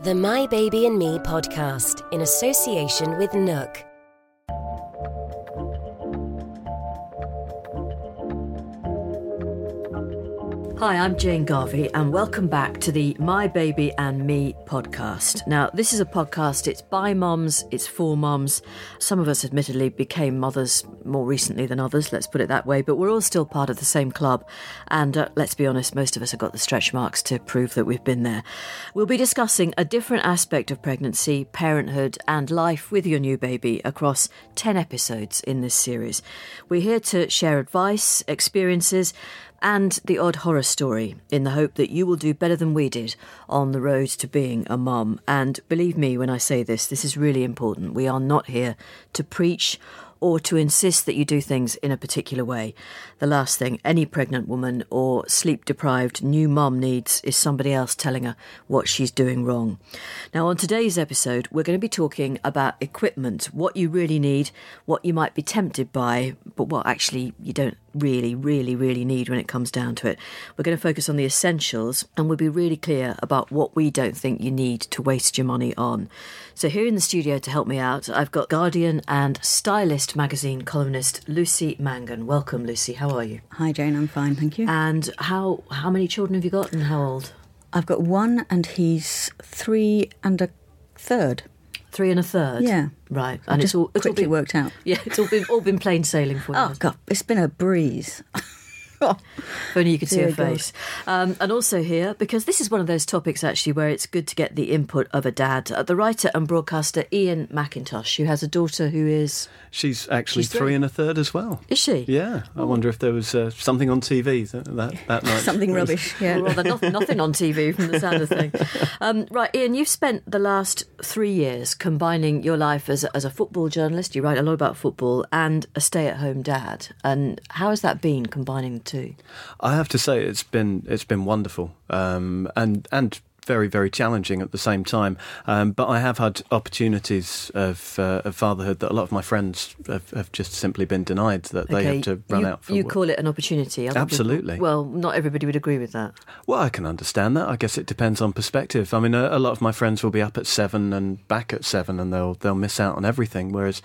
The My Baby and Me podcast in association with NUK. Hi, I'm Jane Garvey, and welcome back to the My Baby and Me podcast. Now, this is a podcast, it's by mums, it's for mums. Some of us, admittedly, became mothers more recently than others, let's put it that way, but we're all still part of the same club. And uh, let's be honest, most of us have got the stretch marks to prove that we've been there. We'll be discussing a different aspect of pregnancy, parenthood, and life with your new baby across 10 episodes in this series. We're here to share advice, experiences, and the odd horror story in the hope that you will do better than we did on the road to being a mum. And believe me when I say this, this is really important. We are not here to preach or to insist that you do things in a particular way. The last thing any pregnant woman or sleep deprived new mum needs is somebody else telling her what she's doing wrong. Now, on today's episode, we're going to be talking about equipment, what you really need, what you might be tempted by, but what actually you don't really, really, really need when it comes down to it. We're going to focus on the essentials and we'll be really clear about what we don't think you need to waste your money on. So, here in the studio to help me out, I've got Guardian and Stylist magazine columnist Lucy Mangan. Welcome, Lucy. How are you? Hi, Jane. I'm fine, thank you. And how how many children have you got and how old? I've got one, and he's three and a third. Three and a third. Yeah. Right. And just it's all it's all been, worked out. Yeah, it's all been all been plain sailing for you. Oh God, it's been a breeze. If only you could see Dear her face. Um, and also here, because this is one of those topics actually where it's good to get the input of a dad, uh, the writer and broadcaster Iain Macintosh, who has a daughter who is. She's actually She's three three. and a third as well. Is she? Yeah, I wonder if there was uh, something on TV that that, that night. Something rubbish. Yeah. Well, rather not, nothing on TV from the sound of thing. Um, right, Iain, you've spent the last three years combining your life as a, as a football journalist. You write a lot about football and a stay-at-home dad. And how has that been combining two? I have to say it's been it's been wonderful um, and and very very challenging at the same time. Um, but I have had opportunities of, uh, of fatherhood that a lot of my friends have, have just simply been denied that they have to run you, out for. You work. call it an opportunity. Other people- Absolutely. well, not everybody would agree with that. Well, I can understand that. I guess it depends on perspective. I mean, a, a lot of my friends will be up at seven and back at seven, and they'll they'll miss out on everything. Whereas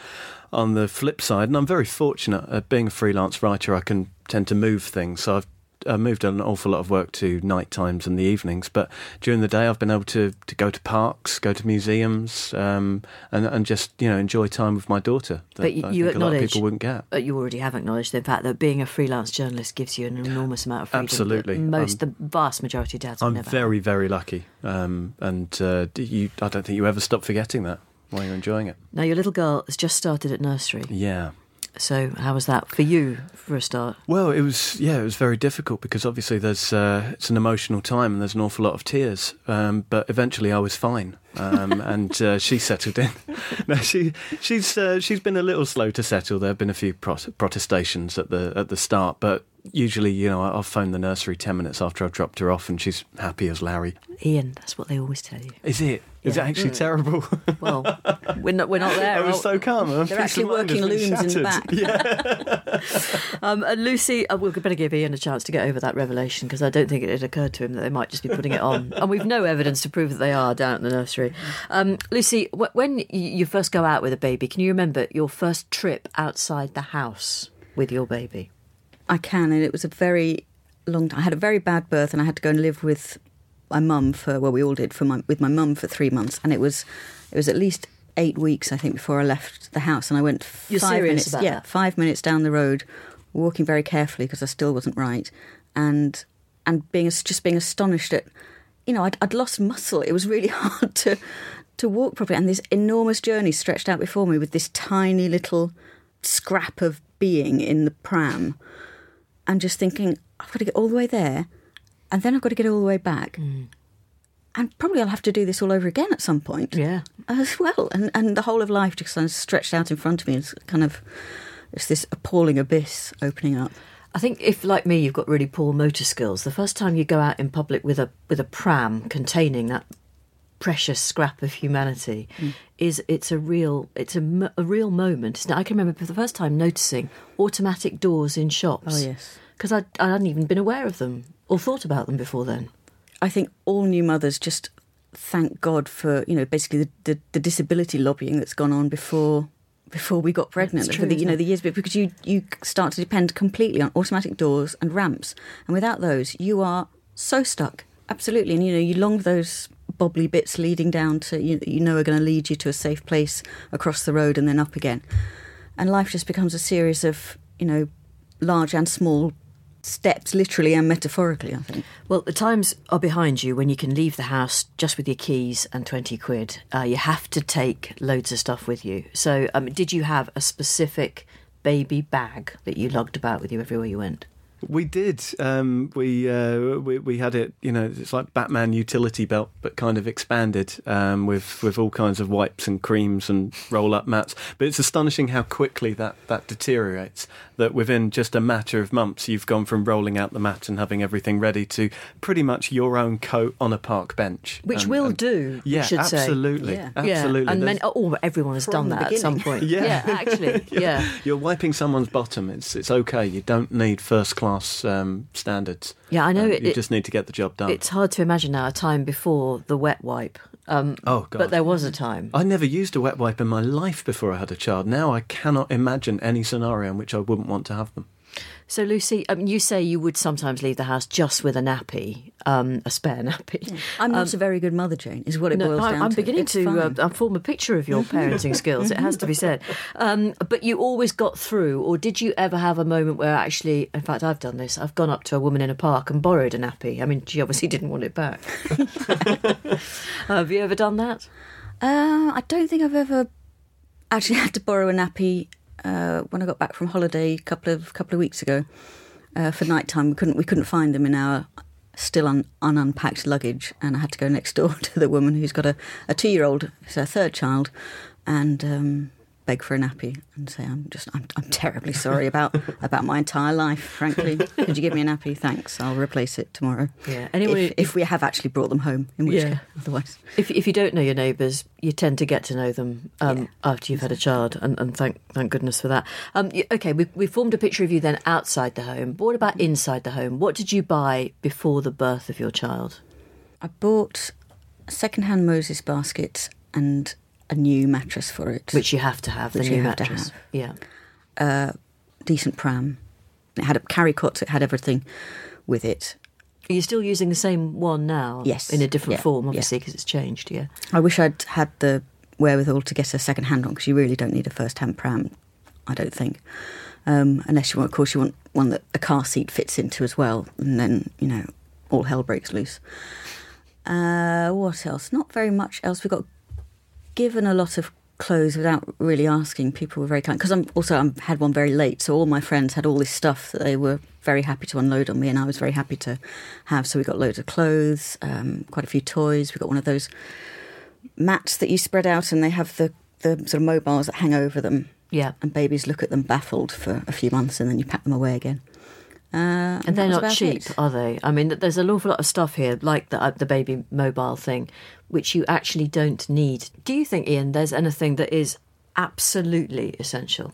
on the flip side, and I'm very fortunate at being a freelance writer, I can tend to move things. So I've I moved an awful lot of work to night times and the evenings, but during the day I've been able to, to go to parks, go to museums, um, and and just you know enjoy time with my daughter. That But you- you think a lot of acknowledge- people wouldn't get. But you already have acknowledged the fact that being a freelance journalist gives you an enormous amount of freedom. Absolutely. Most, Um, the vast majority of dads I'm very, very lucky, um, and uh, you, I don't think you ever stop forgetting that while you're enjoying it. Now, your little girl has just started at nursery. Yeah. So, how was that for you for a start? Well, it was yeah, it was very difficult because obviously there's uh, it's an emotional time and there's an awful lot of tears. Um, but eventually I was fine, um, and uh, she settled in. no, she she's uh, she's been a little slow to settle. There have been a few pro- protestations at the at the start, but usually you know I'll phone the nursery ten minutes after I've dropped her off, and she's happy as Larry. Iain, that's what they always tell you. Is it? Is Yeah. it actually terrible? Well, we're not, we're not there. I was so calm. my They're actually working looms in the back. Yeah. Um, and Lucy, uh, we better give Iain a chance to get over that revelation because I don't think it had occurred to him that they might just be putting it on. and we've no evidence to prove that they are down at the nursery. Um, Lucy, wh- when you first go out with a baby, can you remember your first trip outside the house with your baby? I can, and it was a very long time. I had a very bad birth, and I had to go and live with my mum for well, we all did for my with my mum for three months, and it was it was at least eight weeks I think before I left the house, and I went You're five minutes, about yeah, that? five minutes down the road, walking very carefully because I still wasn't right, and and being just being astonished at, you know, I'd, I'd lost muscle. It was really hard to to walk properly, and this enormous journey stretched out before me with this tiny little scrap of being in the pram and just thinking, I've got to get all the way there and then I've got to get all the way back. Mm. And probably I'll have to do this all over again at some point Yeah. as well. And and the whole of life just kind of stretched out in front of me. It's kind of it's this appalling abyss opening up. I think if, like me, you've got really poor motor skills, the first time you go out in public with a with a pram containing that precious scrap of humanity mm. is it's a real it's a, a real moment. Isn't? I can remember for the first time noticing automatic doors in shops. Oh, yes. because I I hadn't even been aware of them or thought about them before then. I think all new mothers just thank God for you know basically the, the, the disability lobbying that's gone on before before we got pregnant That's for true, the you know the years because you you start to depend completely on automatic doors and ramps and without those you are so stuck absolutely and you know you long for those bobbly bits leading down to you, you know are going to lead you to a safe place across the road and then up again and life just becomes a series of you know large and small steps literally and metaphorically I think Well, the times are behind you when you can leave the house just with your keys and 20 quid. Uh, you have to take loads of stuff with you. So, um, did you have a specific baby bag that you lugged about with you everywhere you went? We did. Um, we, uh, we we had it. You know, it's like Batman utility belt, but kind of expanded um, with with all kinds of wipes and creams and roll up mats. But it's astonishing how quickly that that deteriorates. That within just a matter of months, you've gone from rolling out the mat and having everything ready to pretty much your own coat on a park bench, Which And- will and- do, you Yeah, should say. absolutely, Yeah. absolutely. Yeah, and many, oh, everyone has done the that at some beginning. point. Yeah. actually, yeah. You're wiping someone's bottom. It's it's okay. You don't need first class um, standards. Yeah, I know Um, it- you it- just need to get the job done. It's hard to imagine now a time before the wet wipe. Um, Oh, God. But there was a time. I never used a wet wipe in my life before I had a child. Now I cannot imagine any scenario in which I wouldn't want to have them. So, Lucy, um, you say you would sometimes leave the house just with a nappy, um, a spare nappy. I'm not a very good mother, Jane. Is what it No, boils I- down I'm to. beginning It's to uh, uh, form a picture of your parenting skills. It has to be said. Um, but you always got through, or did you ever have a moment where actually, in fact, I've done this. I've gone up to a woman in a park and borrowed a nappy. I mean, she obviously didn't want it back. have you ever done that? Uh, I don't think I've ever actually had to borrow a nappy uh, when I got back from holiday a couple of couple of weeks ago uh, for night time. We couldn't we couldn't find them in our still un, ununpacked luggage, and I had to go next door to the woman who's got a, a two year old, her third child, and um, beg for a nappy and say I'm just I'm, I'm terribly sorry about about my entire life. Frankly, could you give me a nappy? Thanks, I'll replace it tomorrow. Yeah, Anyway, if, if we have actually brought them home, in which Yeah. case, otherwise. If, if you don't know your neighbours, you tend to get to know them um, after you've had a child, and, and thank thank goodness for that. Um, okay, we we formed a picture of you then outside the home. But what about inside the home? What did you buy before the birth of your child? I bought a second-hand Moses baskets and a new mattress for it. Which you have to have, the Which new have to mattress. Yeah. decent pram. It had a carry cot. It had everything with it. Are you still using the same one now? Yes. In a different Yeah, form, obviously, because it's changed, yeah. I wish I'd had the wherewithal to get a second-hand one because you really don't need a first-hand pram. I don't think, um, unless you want. Of course, you want one that a car seat fits into as well, and then you know all hell breaks loose. Uh, what else? Not very much else. We've got given a lot of clothes without really asking. People were very kind because I'm also I had one very late, so all my friends had all this stuff that they were very happy to unload on me, and I was very happy to have. So we got loads of clothes, um, quite a few toys. We got one of those mats that you spread out, and they have the the sort of mobiles that hang over them. Yeah. And babies look at them baffled for a few months, and then you pack them away again. Uh, And that they're not cheap, it. are they? I mean, there's an awful lot of stuff here, like the, uh, the baby mobile thing, which you actually don't need. Do you think, Iain, there's anything that is absolutely essential?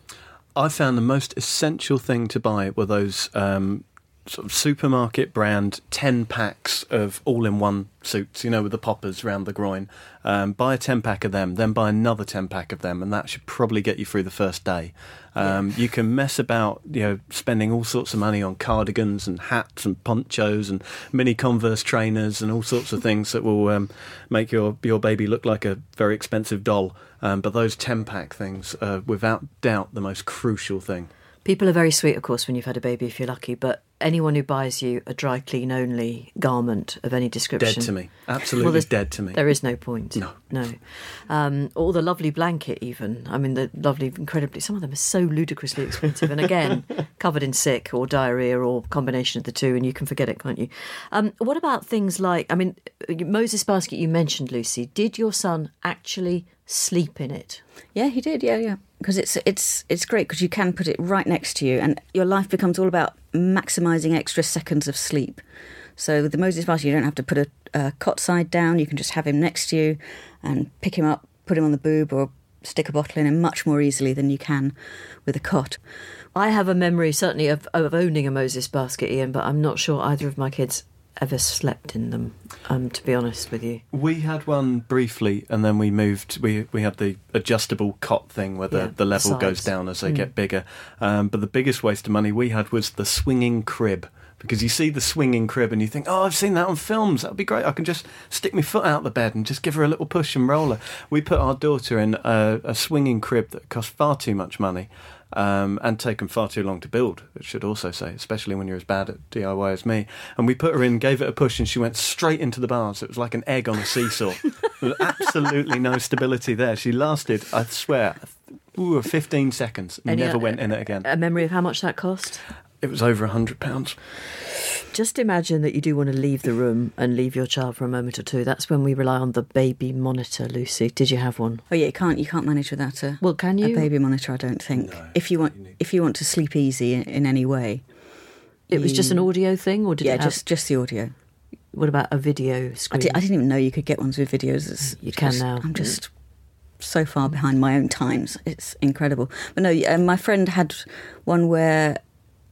I found the most essential thing to buy were those um, sort of supermarket brand 10 packs of all in one suits, you know, with the poppers round the groin. Um, buy a 10 pack of them, then buy another 10 pack of them, and that should probably get you through the first day. Um, You can mess about, you know, spending all sorts of money on cardigans and hats and ponchos and mini Converse trainers and all sorts of things that will um, make your, your baby look like a very expensive doll. Um, but those 10 pack things are without doubt the most crucial thing. People are very sweet, of course, when you've had a baby, if you're lucky. But anyone who buys you a dry clean only garment of any description, Dead to me. Absolutely there's- dead to me. There is no point. No. no. Um, or the lovely blanket, even. I mean, the lovely, incredibly. Some of them are so ludicrously expensive, and again, covered in sick or diarrhea or combination of the two, and you can forget it, can't you? Um, what about things like? I mean, Moses basket you mentioned, Lucy. Did your son actually sleep in it? Yeah, he did. Yeah, yeah. Because it's it's it's great because you can put it right next to you, and your life becomes all about maximising extra seconds of sleep. So with the Moses basket, you don't have to put a, a cot side down. You can just have him next to you, and pick him up, put him on the boob, or stick a bottle in him much more easily than you can with a cot. I have a memory, certainly, of, of owning a Moses basket, Iain, but I'm not sure either of my kids ever slept in them. Um, to be honest with you, We had one briefly, and then we moved. We we had the adjustable cot thing where the, Yeah, the level sides. goes down as they get bigger. Um, but the biggest waste of money we had was the swinging crib. Because you see the swinging crib and you think, oh, I've seen that on films. That'd be great. I can just stick my foot out the bed and just give her a little push and roll her. We put our daughter in a, a swinging crib that cost far too much money um, and taken far too long to build, it should also say, especially when you're as bad at DIY as me. And we put her in, gave it a push, and she went straight into the bars. It was like an egg on a seesaw. Absolutely no stability there. She lasted, I swear, ooh, 15 seconds. Any, Never went in it again. a memory of how much that cost? It was over a hundred pounds. Just imagine that you do want to leave the room and leave your child for a moment or two. That's when we rely on the baby monitor, Lucy. Did you have one? Oh yeah, you can't you can't manage without a Well, can you a baby monitor. I don't think. No, if you want you if you want to sleep easy in, in any way, It was just an audio thing, or did yeah, it have, just just the audio. what about a video I, screen? I didn't even know you could get ones with videos. It's You can just- now. I'm just so far behind my own times. It's incredible. But no, uh, my friend had one where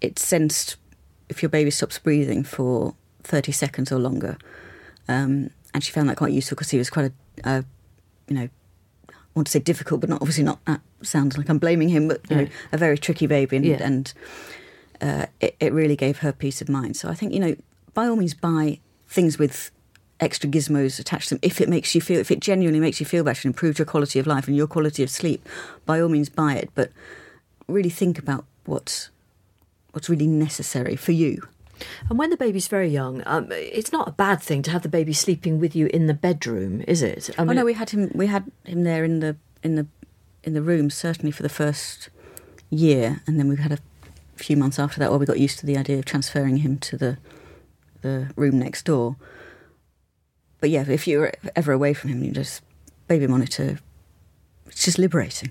it sensed if your baby stops breathing for 30 seconds or longer. Um, and she found that quite useful because he was quite a, uh, you know, I want to say difficult, but not obviously not. That sounds like I'm blaming him, but you know, a very tricky baby, and, Yeah. and uh, it, it really gave her peace of mind. So I think you know, by all means, buy things with extra gizmos attached to them if it makes you feel, if it genuinely makes you feel better and improves your quality of life and your quality of sleep. By all means, buy it, but really think about what's what's really necessary for you. And when the baby's very young, um, it's not a bad thing to have the baby sleeping with you in the bedroom, is it? I oh no, we had him. We had him there in the in the in the room certainly for the first year, and then we had a few months after that where we got used to the idea of transferring him to the the room next door. But yeah, if you're ever away from him, you just baby monitor. It's just liberating.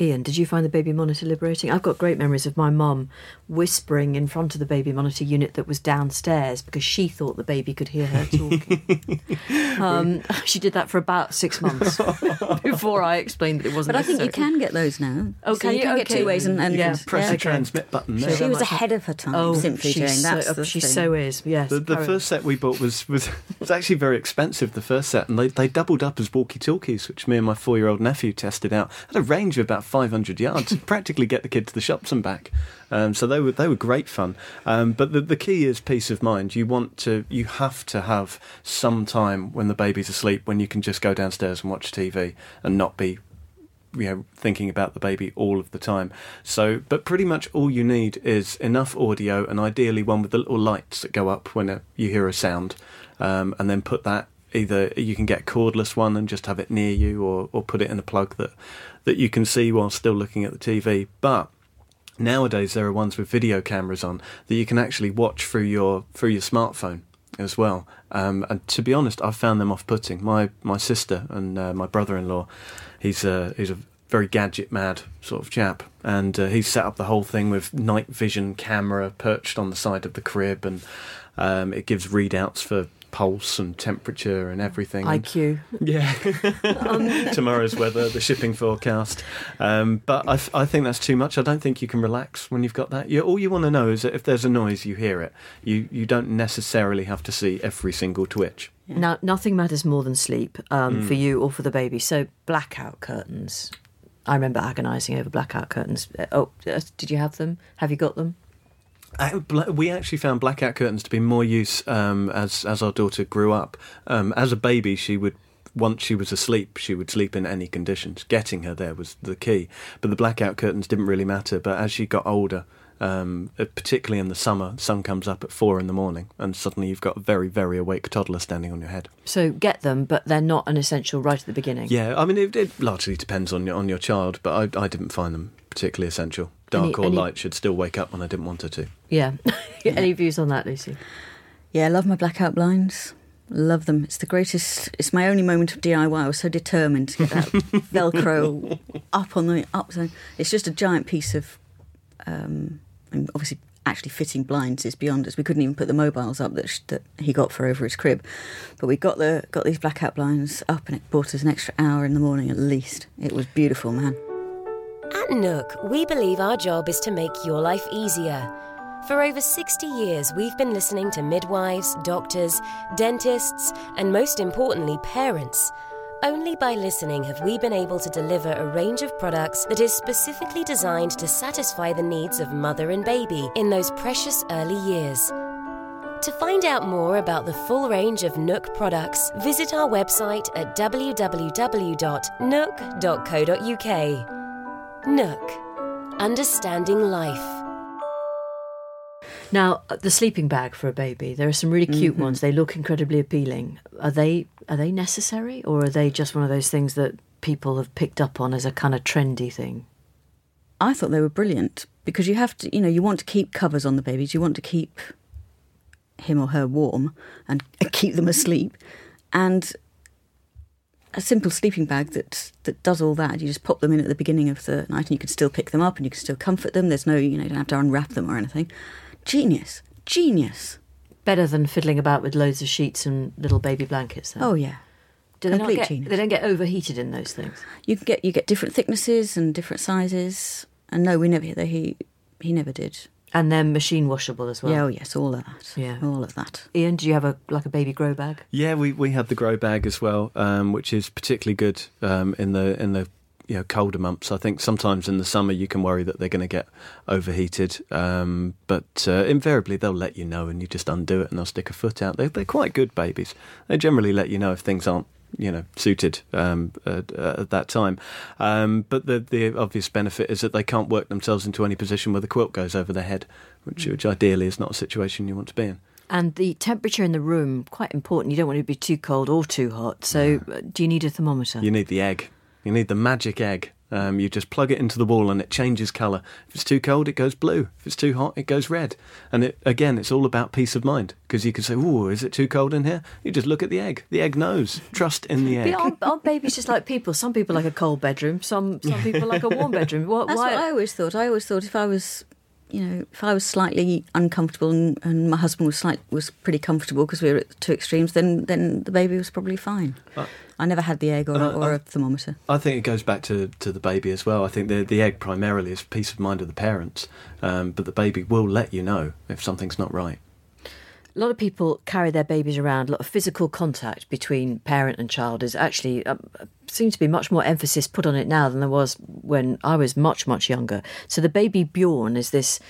Iain, did you find the baby monitor liberating? I've got great memories of my mum whispering in front of the baby monitor unit that was downstairs because she thought the baby could hear her talking. um, she did that for about six months before I explained that it wasn't. But I think you can get those now. Okay, So you you? can get two ways, and, and Yeah. Press yeah. the okay. transmit button there. She was ahead of her time. Oh, simply she's Jane. so, That's the she thing. so is. Yes. The, the first set we bought was was was actually very expensive. The first set, and they, they doubled up as walkie talkies, which me and my four year old nephew tested out. Had a range of about five hundred yards, practically get the kid to the shops and back. Um, so they were they were great fun. Um, but the the key is peace of mind. You want to you have to have some time when the baby's asleep when you can just go downstairs and watch TV and not be you know thinking about the baby all of the time so but pretty much all you need is enough audio and ideally one with the little lights that go up when uh you hear a sound um, and then put that either you can get a cordless one and just have it near you or, or put it in a plug that that you can see while still looking at the TV but nowadays there are ones with video cameras on that you can actually watch through your through your smartphone as well. Um, and to be honest, I've found them off-putting. My my sister and uh, my brother-in-law, he's a he's a very gadget mad sort of chap, and uh, he's set up the whole thing with night vision camera perched on the side of the crib, and um, it gives readouts for pulse and temperature and everything. And- IQ. yeah, tomorrow's weather, the shipping forecast. Um, but I, I think that's too much. I don't think you can relax when you've got that. You, all you want to know is that if there's a noise, you hear it. You you don't necessarily have to see every single twitch. Now, nothing matters more than sleep um, Mm. for you or for the baby. So, blackout curtains. I remember agonising over blackout curtains. Uh, Oh, uh, did you have them? Have you got them? I, we actually found blackout curtains to be more use um, as as our daughter grew up. Um, as a baby, she would once she was asleep, she would sleep in any conditions. Getting her there was the key. But the blackout curtains didn't really matter. But as she got older, um, uh, particularly in the summer, sun comes up at four in the morning, and suddenly you've got a very, very awake toddler standing on your head. So get them, but they're not an essential right at the beginning. Yeah, I mean, it, it largely depends on your on your child, but I, I didn't find them particularly essential. Dark Any- or any- light should still wake up when I didn't want her to. Yeah. Any views on that, Lucy? Yeah, I love my blackout blinds. Love them. It's the greatest. It's my only moment of DIY. I was so determined to get that Velcro up on the up. It's just a giant piece of, um, and obviously, actually fitting blinds is beyond us. We couldn't even put the mobiles up that sh- that he got for over his crib, but we got the got these blackout blinds up, and it bought us an extra hour in the morning at least. It was beautiful, man. At NUK, we believe our job is to make your life easier. For over 60 years, we've been listening to midwives, doctors, dentists, and most importantly, parents. Only by listening have we been able to deliver a range of products that is specifically designed to satisfy the needs of mother and baby in those precious early years. To find out more about the full range of NUK products, visit our website at www.nuk.co.uk. NUK, understanding life. Now, uh, the sleeping bag for a baby. There are some really cute ones. They look incredibly appealing. Are they are they necessary, or are they just one of those things that people have picked up on as a kind of trendy thing? I thought they were brilliant because you have to, you know, you want to keep covers on the babies. You want to keep him or her warm and keep them asleep. And a simple sleeping bag that that does all that. You just pop them in at the beginning of the night, and you can still pick them up, and you can still comfort them. There's no, you know, you don't have to unwrap them or anything. Genius, genius. Better than fiddling about with loads of sheets and little baby blankets. Then. Oh yeah. do they not complete get? genius. They don't get overheated in those things. You can get you get different thicknesses and different sizes. And no, we never. He he never did. And they're machine washable as well. yeah, oh yes, all of that. Yeah. all of that. Iain, do you have a like a baby grow bag? Yeah, we, we have the grow bag as well, um, which is particularly good um, in the in the you know colder months. I think sometimes in the summer you can worry that they're going to get overheated, um, but uh, invariably they'll let you know, and you just undo it, and they'll stick a foot out. They, they're quite good babies. They generally let you know if things aren't you know suited um, at, at that time. Um, but the the obvious benefit is that they can't work themselves into any position where the quilt goes over their head, which, which ideally is not a situation you want to be in. And the temperature in the room quite important. You don't want it to be too cold or too hot. So, uh, do you need a thermometer? You need the egg. You need the magic egg. Um, you just plug it into the wall and it changes colour. If it's too cold, it goes blue. If it's too hot, it goes red. And it, again, it's all about peace of mind because you can say, "Oh, is it too cold in here?" You just look at the egg. The egg knows. Trust in the egg. But aren't, aren't babies just like people? Some people like a cold bedroom. Some some people like a warm bedroom. What, That's why? what I always thought. I always thought if I was, you know, if I was slightly uncomfortable and, and my husband was slight, was pretty comfortable because we were at two extremes, then then the baby was probably fine. I never had the egg or, Uh, or I- a thermometer. I think it goes back to, to the baby as well. I think the the egg primarily is peace of mind of the parents, um, but the baby will let you know if something's not right. A lot of people carry their babies around. A lot of physical contact between parent and child is actually um, seems to be much more emphasis put on it now than there was when I was much much younger. So the baby Bjorn is this.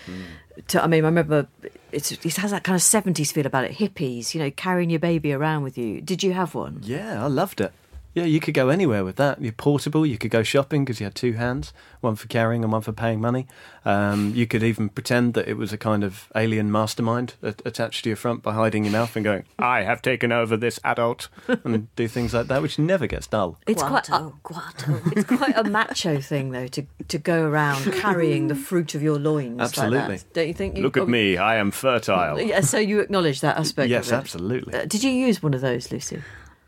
To, I mean, I remember it has that kind of seventies feel about it. Hippies, you know, carrying your baby around with you. Did you have one? Yeah, I loved it. Yeah, you could go anywhere with that. You're portable. You could go shopping because you had two hands, one for carrying and one for paying money. Um, you could even pretend that it was a kind of alien mastermind a- attached to your front by hiding your mouth and going, "I have taken over this adult," and do things like that, which never gets dull. It's quite a, it's quite a macho thing though to to go around carrying the fruit of your loins. like that. Absolutely. don't you think? You Look at probably- me, I am fertile. Yeah, so you acknowledge that aspect. Yes, of it. absolutely. Uh, did you use one of those, Lucy?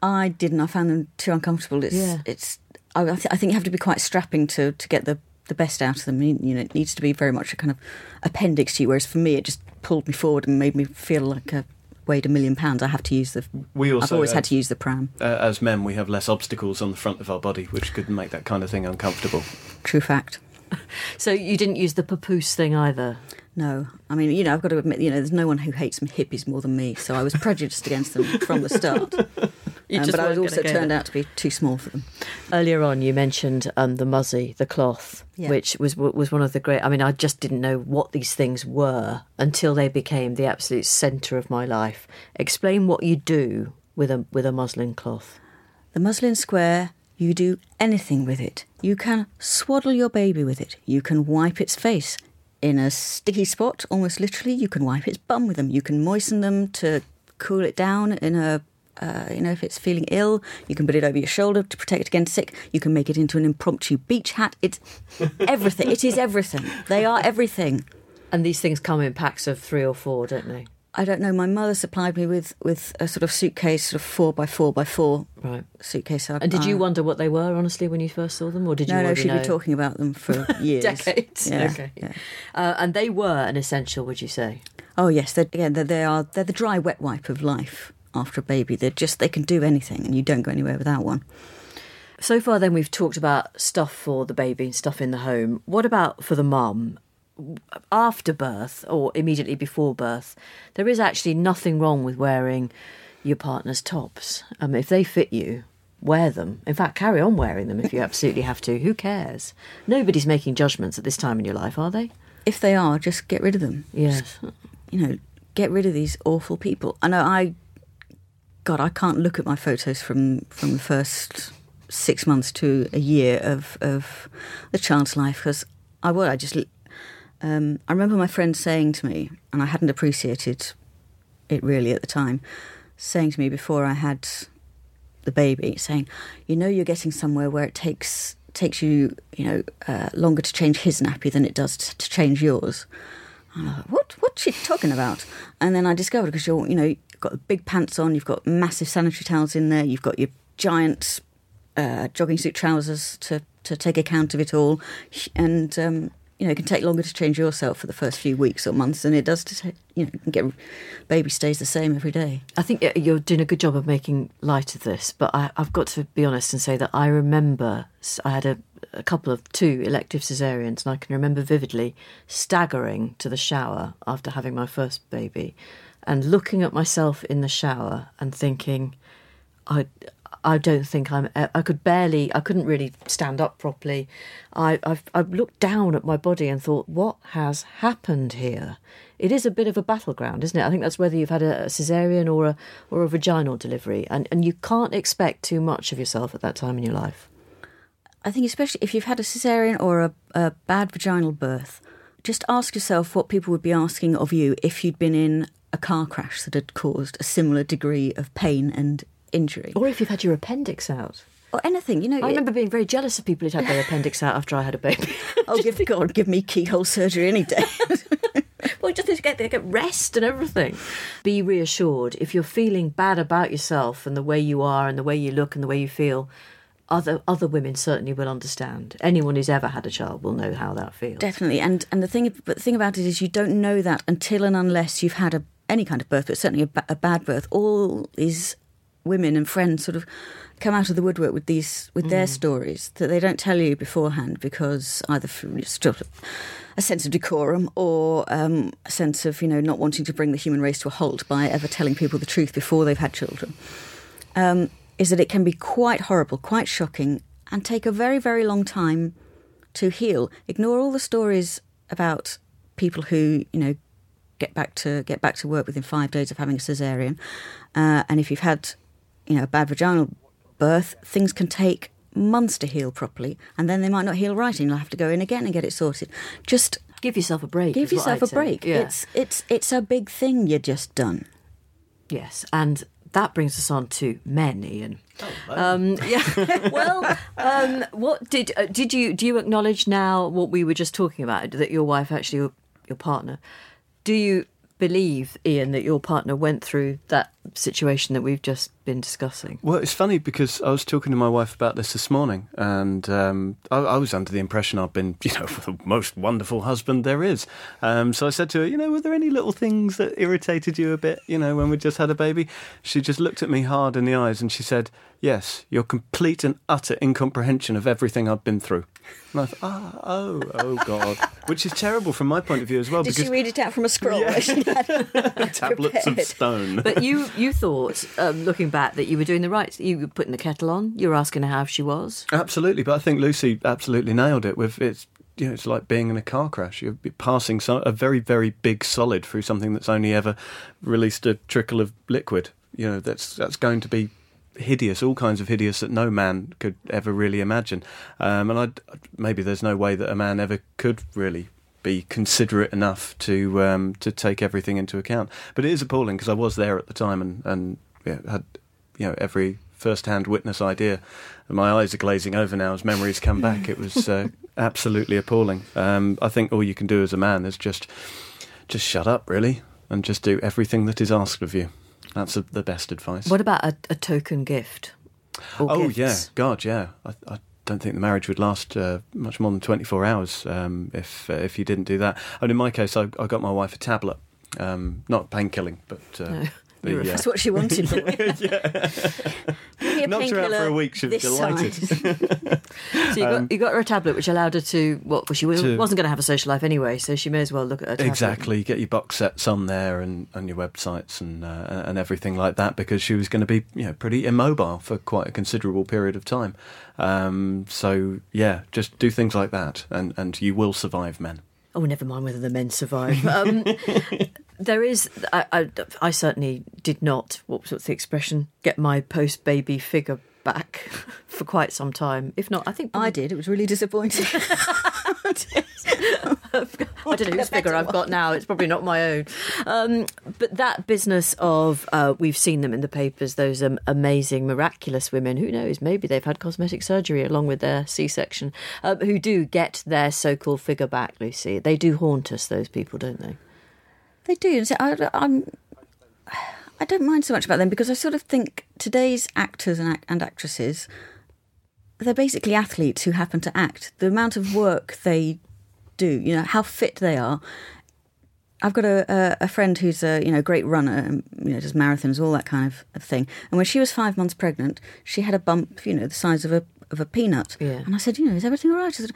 I didn't. I found them too uncomfortable. It's Yeah. it's. I, I thi- I think you have to be quite strapping to to get the the best out of them. You you know, it needs to be very much a kind of appendix to you. Whereas for me, it just pulled me forward and made me feel like I weighed a million pounds. I have to use the. We also, I've always had- had to use the pram. Uh, as men, we have less obstacles on the front of our body, which could make that kind of thing uncomfortable. True fact. So you didn't use the papoose thing either. No, I mean, you know, I've got to admit, you know, there's no one who hates some hippies more than me. So I was prejudiced against them from the start. Um, but I was also turned out to be too small for them. Earlier on, you mentioned um, the muzzy, the cloth, Yeah. which was was one of the great. I mean, I just didn't know what these things were until they became the absolute centre of my life. Explain what you do with a with a muslin cloth. The muslin square, you do anything with it. You can swaddle your baby with it. You can wipe its face in a sticky spot, almost literally. You can wipe its bum with them. You can moisten them to cool it down in a uh, you know, if it's feeling ill, you can put it over your shoulder to protect against sick. You can make it into an impromptu beach hat. It's everything. it is everything. They are everything. And these things come in packs of three or four, don't they? I don't know. My mother supplied me with, with a sort of suitcase, sort of four by four by four Right. suitcase. I- And did you I- wonder what they were, honestly, when you first saw them, or did you No, no, she'd know? been talking about them for years, Decades. Yeah, okay. yeah. Uh, and they were an essential, would you say? Oh yes, they're, again, they're, they are. They're the dry wet wipe of life after a baby. They're just they can do anything, and you don't go anywhere without one. So far, then, we've talked about stuff for the baby and stuff in the home. What about for the mum? After birth or immediately before birth, there is actually nothing wrong with wearing your partner's tops. Um, if they fit you, wear them. In fact, carry on wearing them if you absolutely have to. Who cares? Nobody's making judgments at this time in your life, are they? If they are, just get rid of them. Yes. You know, get rid of these awful people. I know I, God, I can't look at my photos from from the first six months to a year of of the child's life because I would. I just. Um, I remember my friend saying to me, and I hadn't appreciated it really at the time, saying to me before I had the baby, saying, "You know, you're getting somewhere where it takes takes you, you know, uh, longer to change his nappy than it does to, to change yours." And I what what's she talking about? And then I discovered because you're, you know, you've got big pants on, you've got massive sanitary towels in there, you've got your giant uh, jogging suit trousers to to take account of it all, and um, you know, it can take longer to change yourself for the first few weeks or months than it does to you know, get baby stays the same every day. I think you're doing a good job of making light of this, but I, I've got to be honest and say that I remember I had a, a couple of two elective cesareans, and I can remember vividly staggering to the shower after having my first baby and looking at myself in the shower and thinking, I. I don't think I'm. e, I could barely. I couldn't really stand up properly. I, I've, I've looked down at my body and thought, what has happened here? It is a bit of a battleground, isn't it? I think that's whether you've had a, a cesarean or a or a vaginal delivery, and and you can't expect too much of yourself at that time in your life. I think especially if you've had a cesarean or a, a bad vaginal birth, just ask yourself what people would be asking of you if you'd been in a car crash that had caused a similar degree of pain and injury, Or if you've had your appendix out. or anything. You know, I remember being very jealous of people who'd had their appendix out after I had a baby. oh, give God, give me keyhole surgery any day. well, just to get, get rest and everything. Be reassured if you're feeling bad about yourself and the way you are and the way you look and the way you feel. Other other women certainly will understand. Anyone who's ever had a child will know how that feels. Definitely, and and the thing, but the thing about it is, you don't know that until and unless you've had a any kind of birth, but certainly a, ba- a bad birth. All these women and friends sort of come out of the woodwork with these with their stories that they don't tell you beforehand because either from just a a sense of decorum or um, a sense of you know not wanting to bring the human race to a halt by ever telling people the truth before they've had children. Um, is that it can be quite horrible, quite shocking, and take a very very long time to heal. Ignore all the stories about people who you know get back to get back to work within five days of having a cesarean, uh, and if you've had you know a bad vaginal birth, things can take months to heal properly, and then they might not heal right, and you'll have to go in again and get it sorted. Just Give yourself a break. give yourself a say. break. Yeah. It's it's it's a big thing you just done. Yes, and that brings us on to men, Iain. um, yeah. well, um, what did uh, did you do? You acknowledge now what we were just talking about that your wife actually your, your partner. Do you believe, Iain, that your partner went through that situation that we've just been discussing? Well, it's funny because I was talking to my wife about this this morning, and um, I, I was under the impression I've been, you know, the most wonderful husband there is. Um, so I said to her, you know, were there any little things that irritated you a bit, you know, when we just had a baby? She just looked at me hard in the eyes and she said, yes, your complete and utter incomprehension of everything I've been through. And I thought, ah, oh, oh, God. Which is terrible from my point of view as well, Did because she read it out from a scroll? where she had- tablets of stone. But you you thought, um, looking back, that you were doing the right. You were putting the kettle on. You were asking her how she was. Absolutely, but I think Lucy absolutely nailed it. With it's you know it's like being in a car crash. You're passing so, a very very big solid through something that's only ever released a trickle of liquid. You know that's that's going to be hideous, all kinds of hideous that no man could ever really imagine. Um, and I'd, maybe there's no way that a man ever could really be considerate enough to um, to take everything into account. But it is appalling because I was there at the time and and yeah, had you know every first-hand witness idea. And my eyes are glazing over now as memories come back. It was uh, absolutely appalling. Um, I think all you can do as a man is just just shut up, really, and just do everything that is asked of you. That's a, the best advice. What about a, a token gift? Oh gifts? yeah, God, yeah. I, I don't think the marriage would last uh, much more than twenty four hours um, if uh, if you didn't do that. And in my case, I, I got my wife a tablet, um, not painkilling, but uh, No. The, uh, That's what she wanted. Give me knocked her out for a week. She was delighted. So you got, you got her a tablet, which allowed her to what? Well, she was, To- wasn't going to have a social life anyway, so she may as well look at her tablet. Exactly, you get your box sets on there and, and your websites and uh, and everything like that because she was going to be you know pretty immobile for quite a considerable period of time. Um, so yeah, just do things like that and, and you will survive men. Oh, never mind whether the men survive. Um, there is, I, I, I certainly did not. What was the expression? Get my post-baby figure back for quite some time. If not, I think I did. It was really disappointing. I don't know whose figure I've got now. It's probably not my own. Um, but that business of uh, we've seen them in the papers. Those um, amazing, miraculous women. Who knows? Maybe they've had cosmetic surgery along with their C-section. Uh, who do get their so-called figure back, Lucy? They do haunt us. Those people, don't they? They do. And so I, I'm, I don't mind so much about them because I sort of think today's actors and, act- and actresses, they're basically athletes who happen to act. The amount of work they do, you know, how fit they are. I've got a, a, a friend who's a you know great runner, and, you know, does marathons, all that kind of, of thing. And when she was five months pregnant, she had a bump, you know, the size of a of a peanut. Yeah. And I said, you know, is everything all right? She said,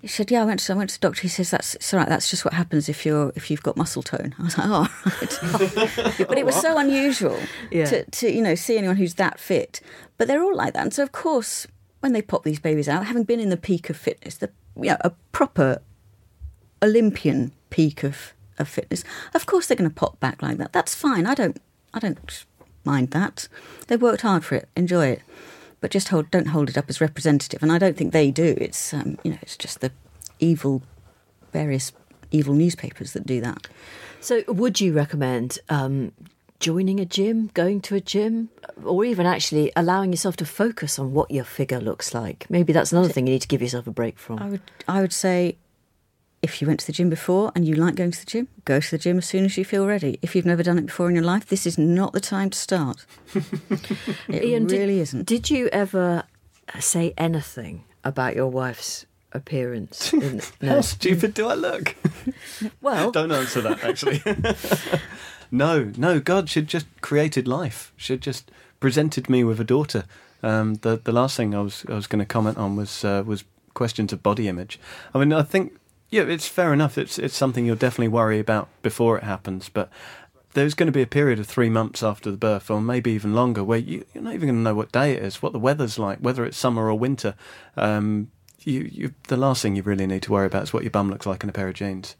he said, "Yeah, I went to I went to the doctor. He says that's it's all right. That's just what happens if you're if you've got muscle tone." I was like, "Oh, right." but it was so unusual Yeah. to to you know see anyone who's that fit. But they're all like that, and so of course, when they pop these babies out, having been in the peak of fitness, the you know a proper Olympian peak of of fitness, of course they're going to pop back like that. That's fine. I don't I don't mind that. They worked hard for it. Enjoy it but just hold, don't hold it up as representative. And I don't think they do. It's um, you know, it's just the evil, various evil newspapers that do that. So, would you recommend um, joining a gym, going to a gym, or even actually allowing yourself to focus on what your figure looks like? Maybe that's another thing you need to give yourself a break from. I would I would say, if you went to the gym before and you like going to the gym, go to the gym as soon as you feel ready. If you've never done it before in your life, this is not the time to start. it Iain, did- really isn't. Did you ever say anything about your wife's appearance? In, How stupid do I look? Well, Don't answer that, actually. no, no, God, she'd just created life. She'd just presented me with a daughter. Um, the the last thing I was I was going to comment on was uh, was questions of body image. I mean, I think yeah, it's fair enough. It's it's something you'll definitely worry about before it happens, but. There's going to be a period of three months after the birth, or maybe even longer, where you, you're not even going to know what day it is, what the weather's like, whether it's summer or winter. Um, you, you, the last thing you really need to worry about is what your bum looks like in a pair of jeans.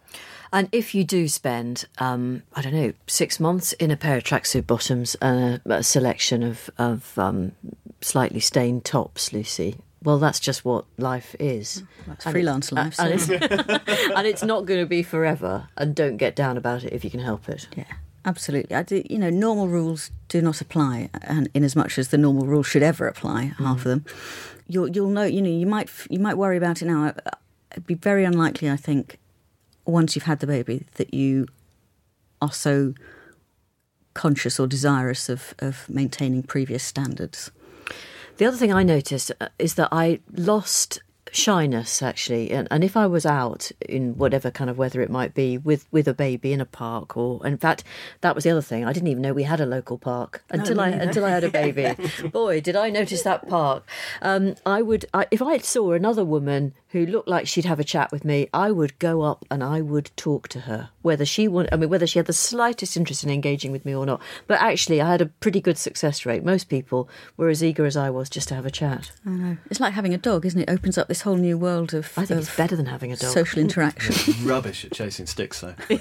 And if you do spend, um, I don't know, six months in a pair of tracksuit bottoms and a, a selection of, of um, slightly stained tops, Lucy, well, that's just what life is. That's And freelance it- life. And, it's, and it's not going to be forever. And don't get down about it if you can help it. Yeah, absolutely. I do, you know, normal rules do not apply, and in as much as the normal rules should ever apply, half mm. of them, you'll you'll know. You know, you might you might worry about it now. It'd be very unlikely, I think, once you've had the baby, that you are so conscious or desirous of of maintaining previous standards. The other thing I noticed uh, is that I lost shyness actually and, and if I was out in whatever kind of weather it might be with with a baby in a park or in fact that was the other thing. I didn't even know we had a local park until I until I had a baby. Boy did I notice that park. Um, I would I, if I saw another woman who looked like she'd have a chat with me, I would go up and I would talk to her, whether she wanted, I mean, whether she had the slightest interest in engaging with me or not. But actually, I had a pretty good success rate. Most people were as eager as I was just to have a chat. I know. It's like having a dog, isn't it? It opens up this whole new world of, I think of it's better than having a dog. social interaction. Rubbish at chasing sticks, though.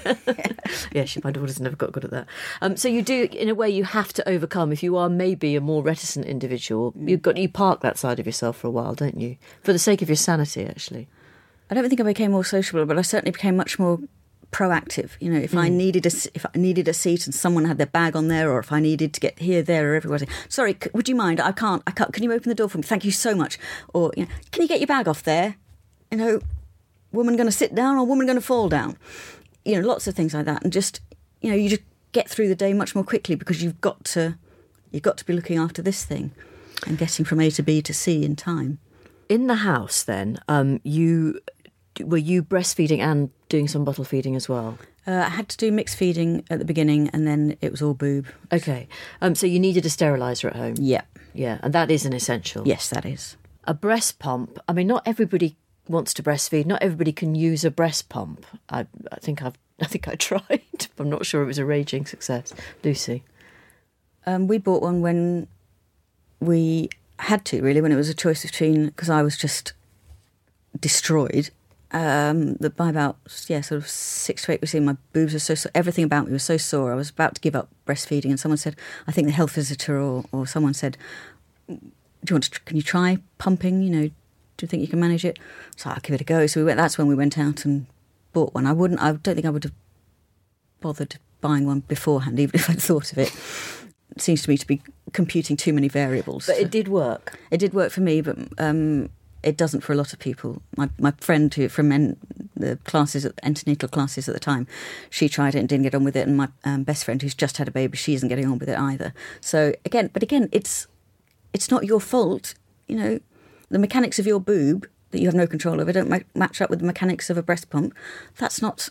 yeah, she, my daughter's never got good at that. Um, so you do, in a way, you have to overcome. If you are maybe a more reticent individual, you've got you park that side of yourself for a while, don't you? For the sake of your sanity, actually. I don't think I became more sociable, but I certainly became much more proactive. You know, if I hmm. needed a if I needed a seat and someone had their bag on there, or if I needed to get here, there, or everywhere, say, sorry, c- would you mind? I can't. I can't. Can you open the door for me? Thank you so much. Or you know, can you get your bag off there? You know, woman going to sit down or woman going to fall down? You know, lots of things like that, and just you know, you just get through the day much more quickly because you've got to you've got to be looking after this thing and getting from A to B to C in time. In the house, then, um, you were you breastfeeding and doing some bottle feeding as well. Uh, I had to do mixed feeding at the beginning, and then it was all boob. Okay, um, so you needed a sterilizer at home. Yeah. Yeah, and that is an essential. Yes, that is. A breast pump. I mean, not everybody wants to breastfeed. Not everybody can use a breast pump. I, I think I've. I think I tried. I'm not sure it was a raging success. Lucy. Um, we bought one when we had to, really, when it was a choice between, because I was just destroyed. Um, that by about yeah, sort of six to eight weeks in, my boobs were so sore. Everything about me was so sore. I was about to give up breastfeeding, and someone said, "I think the health visitor or, or someone said, do you want to? Can you try pumping? You know, do you think you can manage it?" So I'll give it a go. So we went. That's when we went out and bought one. I wouldn't. I don't think I would have bothered buying one beforehand, even if I'd thought of it. Seems to me to be computing too many variables. But it did work. it did work for me, but um, it doesn't for a lot of people. My my friend who from en- the classes, at antenatal classes at the time, she tried it and didn't get on with it, and my um, best friend who's just had a baby, she isn't getting on with it either. So again, but again, it's it's not your fault. You know, the mechanics of your boob that you have no control over don't match up with the mechanics of a breast pump. That's not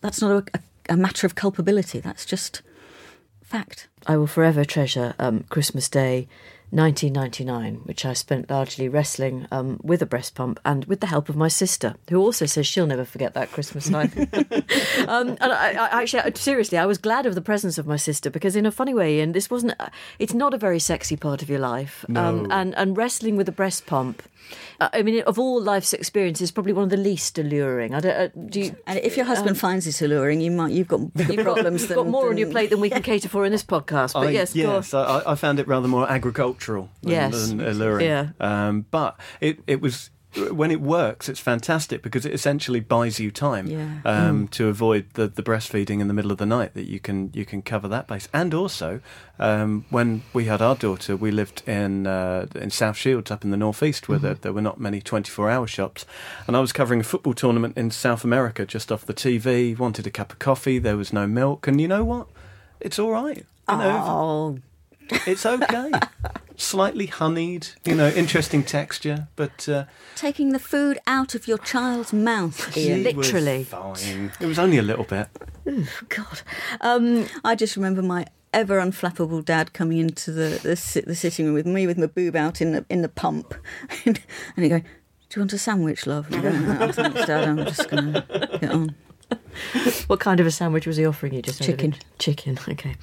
that's not a, a, a matter of culpability. That's just fact. I will forever treasure um, Christmas Day 1999, which I spent largely wrestling um, with a breast pump and with the help of my sister, who also says she'll never forget that Christmas night. um, and I, I actually, seriously, I was glad of the presence of my sister because, in a funny way, and this wasn't, it's not a very sexy part of your life. Um, No. and, and wrestling with a breast pump, uh, I mean, of all life's experiences, probably one of the least alluring. I don't, uh, do you, And if your husband finds this alluring, you might you've got bigger problems. You've than, got more on your plate than we can cater for in this podcast. But I- yes, yes, I, I found it rather more agricultural than, Yes. than alluring. Yeah. Um, but it, it was when it works, it's fantastic because it essentially buys you time Yeah. um, to avoid the, the breastfeeding in the middle of the night. That you can you can cover that base, and also um, when we had our daughter, we lived in uh, in South Shields up in the northeast, where there, there were not many twenty four hour shops, and I was covering a football tournament in South America just off the TV. Wanted a cup of coffee, there was no milk, and you know what? It's all right. You know, Oh, it's okay. Slightly honeyed, you know, interesting texture, but uh, taking the food out of your child's mouth. she was Literally. fine. It was only a little bit. God. Um, I just remember my ever unflappable dad coming into the the, the sitting room with me with my boob out in the in the pump, and he going, "Do you want a sandwich, love?" And I go, no, thanks, Dad. I'm just going to get on. what kind of a sandwich was he offering you? Just Chicken. Chicken. Okay.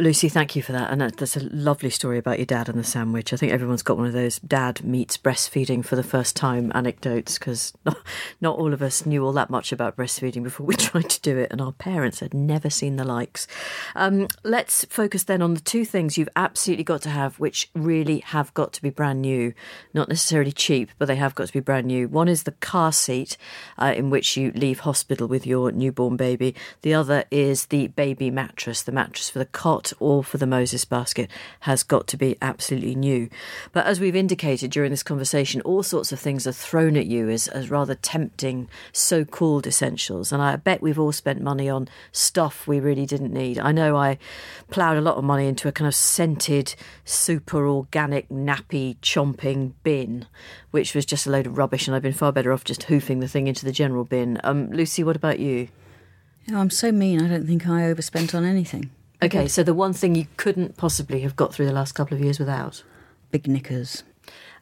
Lucy, thank you for that. And that, that's a lovely story about your dad and the sandwich. I think everyone's got one of those dad meets breastfeeding for the first time anecdotes because not, not all of us knew all that much about breastfeeding before we tried to do it, and our parents had never seen the likes. Um, let's focus then on the two things you've absolutely got to have, which really have got to be brand new, not necessarily cheap, but they have got to be brand new. One is the car seat uh, in which you leave hospital with your newborn baby. The other is the baby mattress. The mattress for the cot or for the Moses basket has got to be absolutely new. But as we've indicated during this conversation, all sorts of things are thrown at you as, as rather tempting so called essentials. And I bet we've all spent money on stuff we really didn't need. I know I ploughed a lot of money into a kind of scented, super organic, nappy, chomping bin, which was just a load of rubbish. And I've been far better off just hoofing the thing into the general bin. Um, Lucy, what about you? You know, I'm so mean. I don't think I overspent on anything. Okay, so the one thing you couldn't possibly have got through the last couple of years without. Big knickers.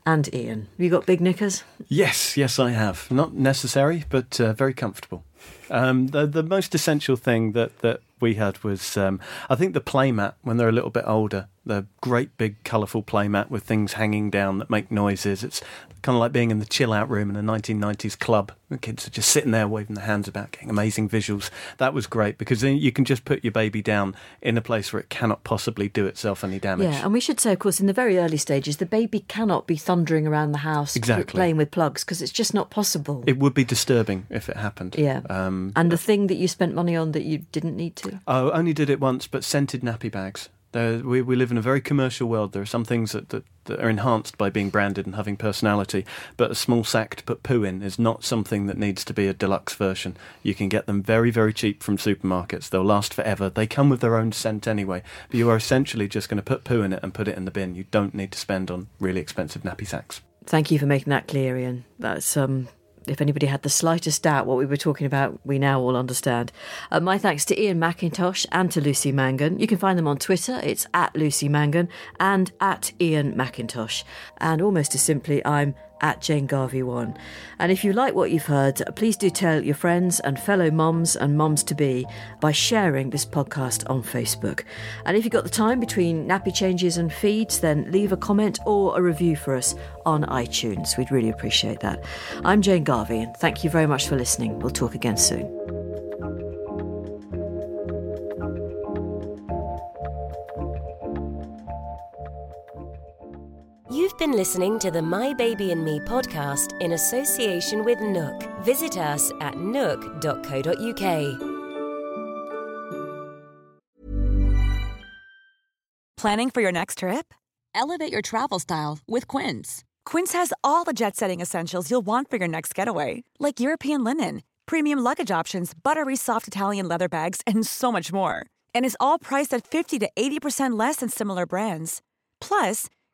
And Iain, have you got big knickers? Yes, yes, I have. Not necessary, but uh, very comfortable. Um, the the most essential thing that that we had was um, I think the playmat when they're a little bit older. The great big colourful playmat with things hanging down that make noises. It's kind of like being in the chill out room in a 1990s club. The kids are just sitting there waving their hands about, getting amazing visuals. That was great because then you can just put your baby down in a place where it cannot possibly do itself any damage. Yeah, and we should say, of course, in the very early stages, the baby cannot be thundering around the house Exactly. playing with plugs because it's just not possible. It would be disturbing if it happened. yeah. Um, and the thing that you spent money on that you didn't need to. Oh, only did it once, but scented nappy bags. There, we, we live in a very commercial world. There are some things that, that, that are enhanced by being branded and having personality, but a small sack to put poo in is not something that needs to be a deluxe version. You can get them very, very cheap from supermarkets. They'll last forever. They come with their own scent anyway, but you are essentially just going to put poo in it and put it in the bin. You don't need to spend on really expensive nappy sacks. Thank you for making that clear, Iain. That's um. If anybody had the slightest doubt what we were talking about, we now all understand. Uh, my thanks to Iain Macintosh and to Lucy Mangan. You can find them on Twitter. It's at Lucy Mangan and at Iain Macintosh. And almost as simply, I'm at Jane Garvey one. And if you like what you've heard, please do tell your friends and fellow moms and moms to be by sharing this podcast on Facebook. And if you've got the time between nappy changes and feeds, then leave a comment or a review for us on iTunes. We'd really appreciate that. I'm Jane Garvey, and thank you very much for listening. We'll talk again soon. You've been listening to the My Baby and Me podcast in association with NUK. Visit us at nuk.co.uk. Planning for your next trip? Elevate your travel style with Quince. Quince has all the jet setting essentials you'll want for your next getaway, like European linen, premium luggage options, buttery soft Italian leather bags, and so much more. And is all priced at 50 to 80% less than similar brands. Plus,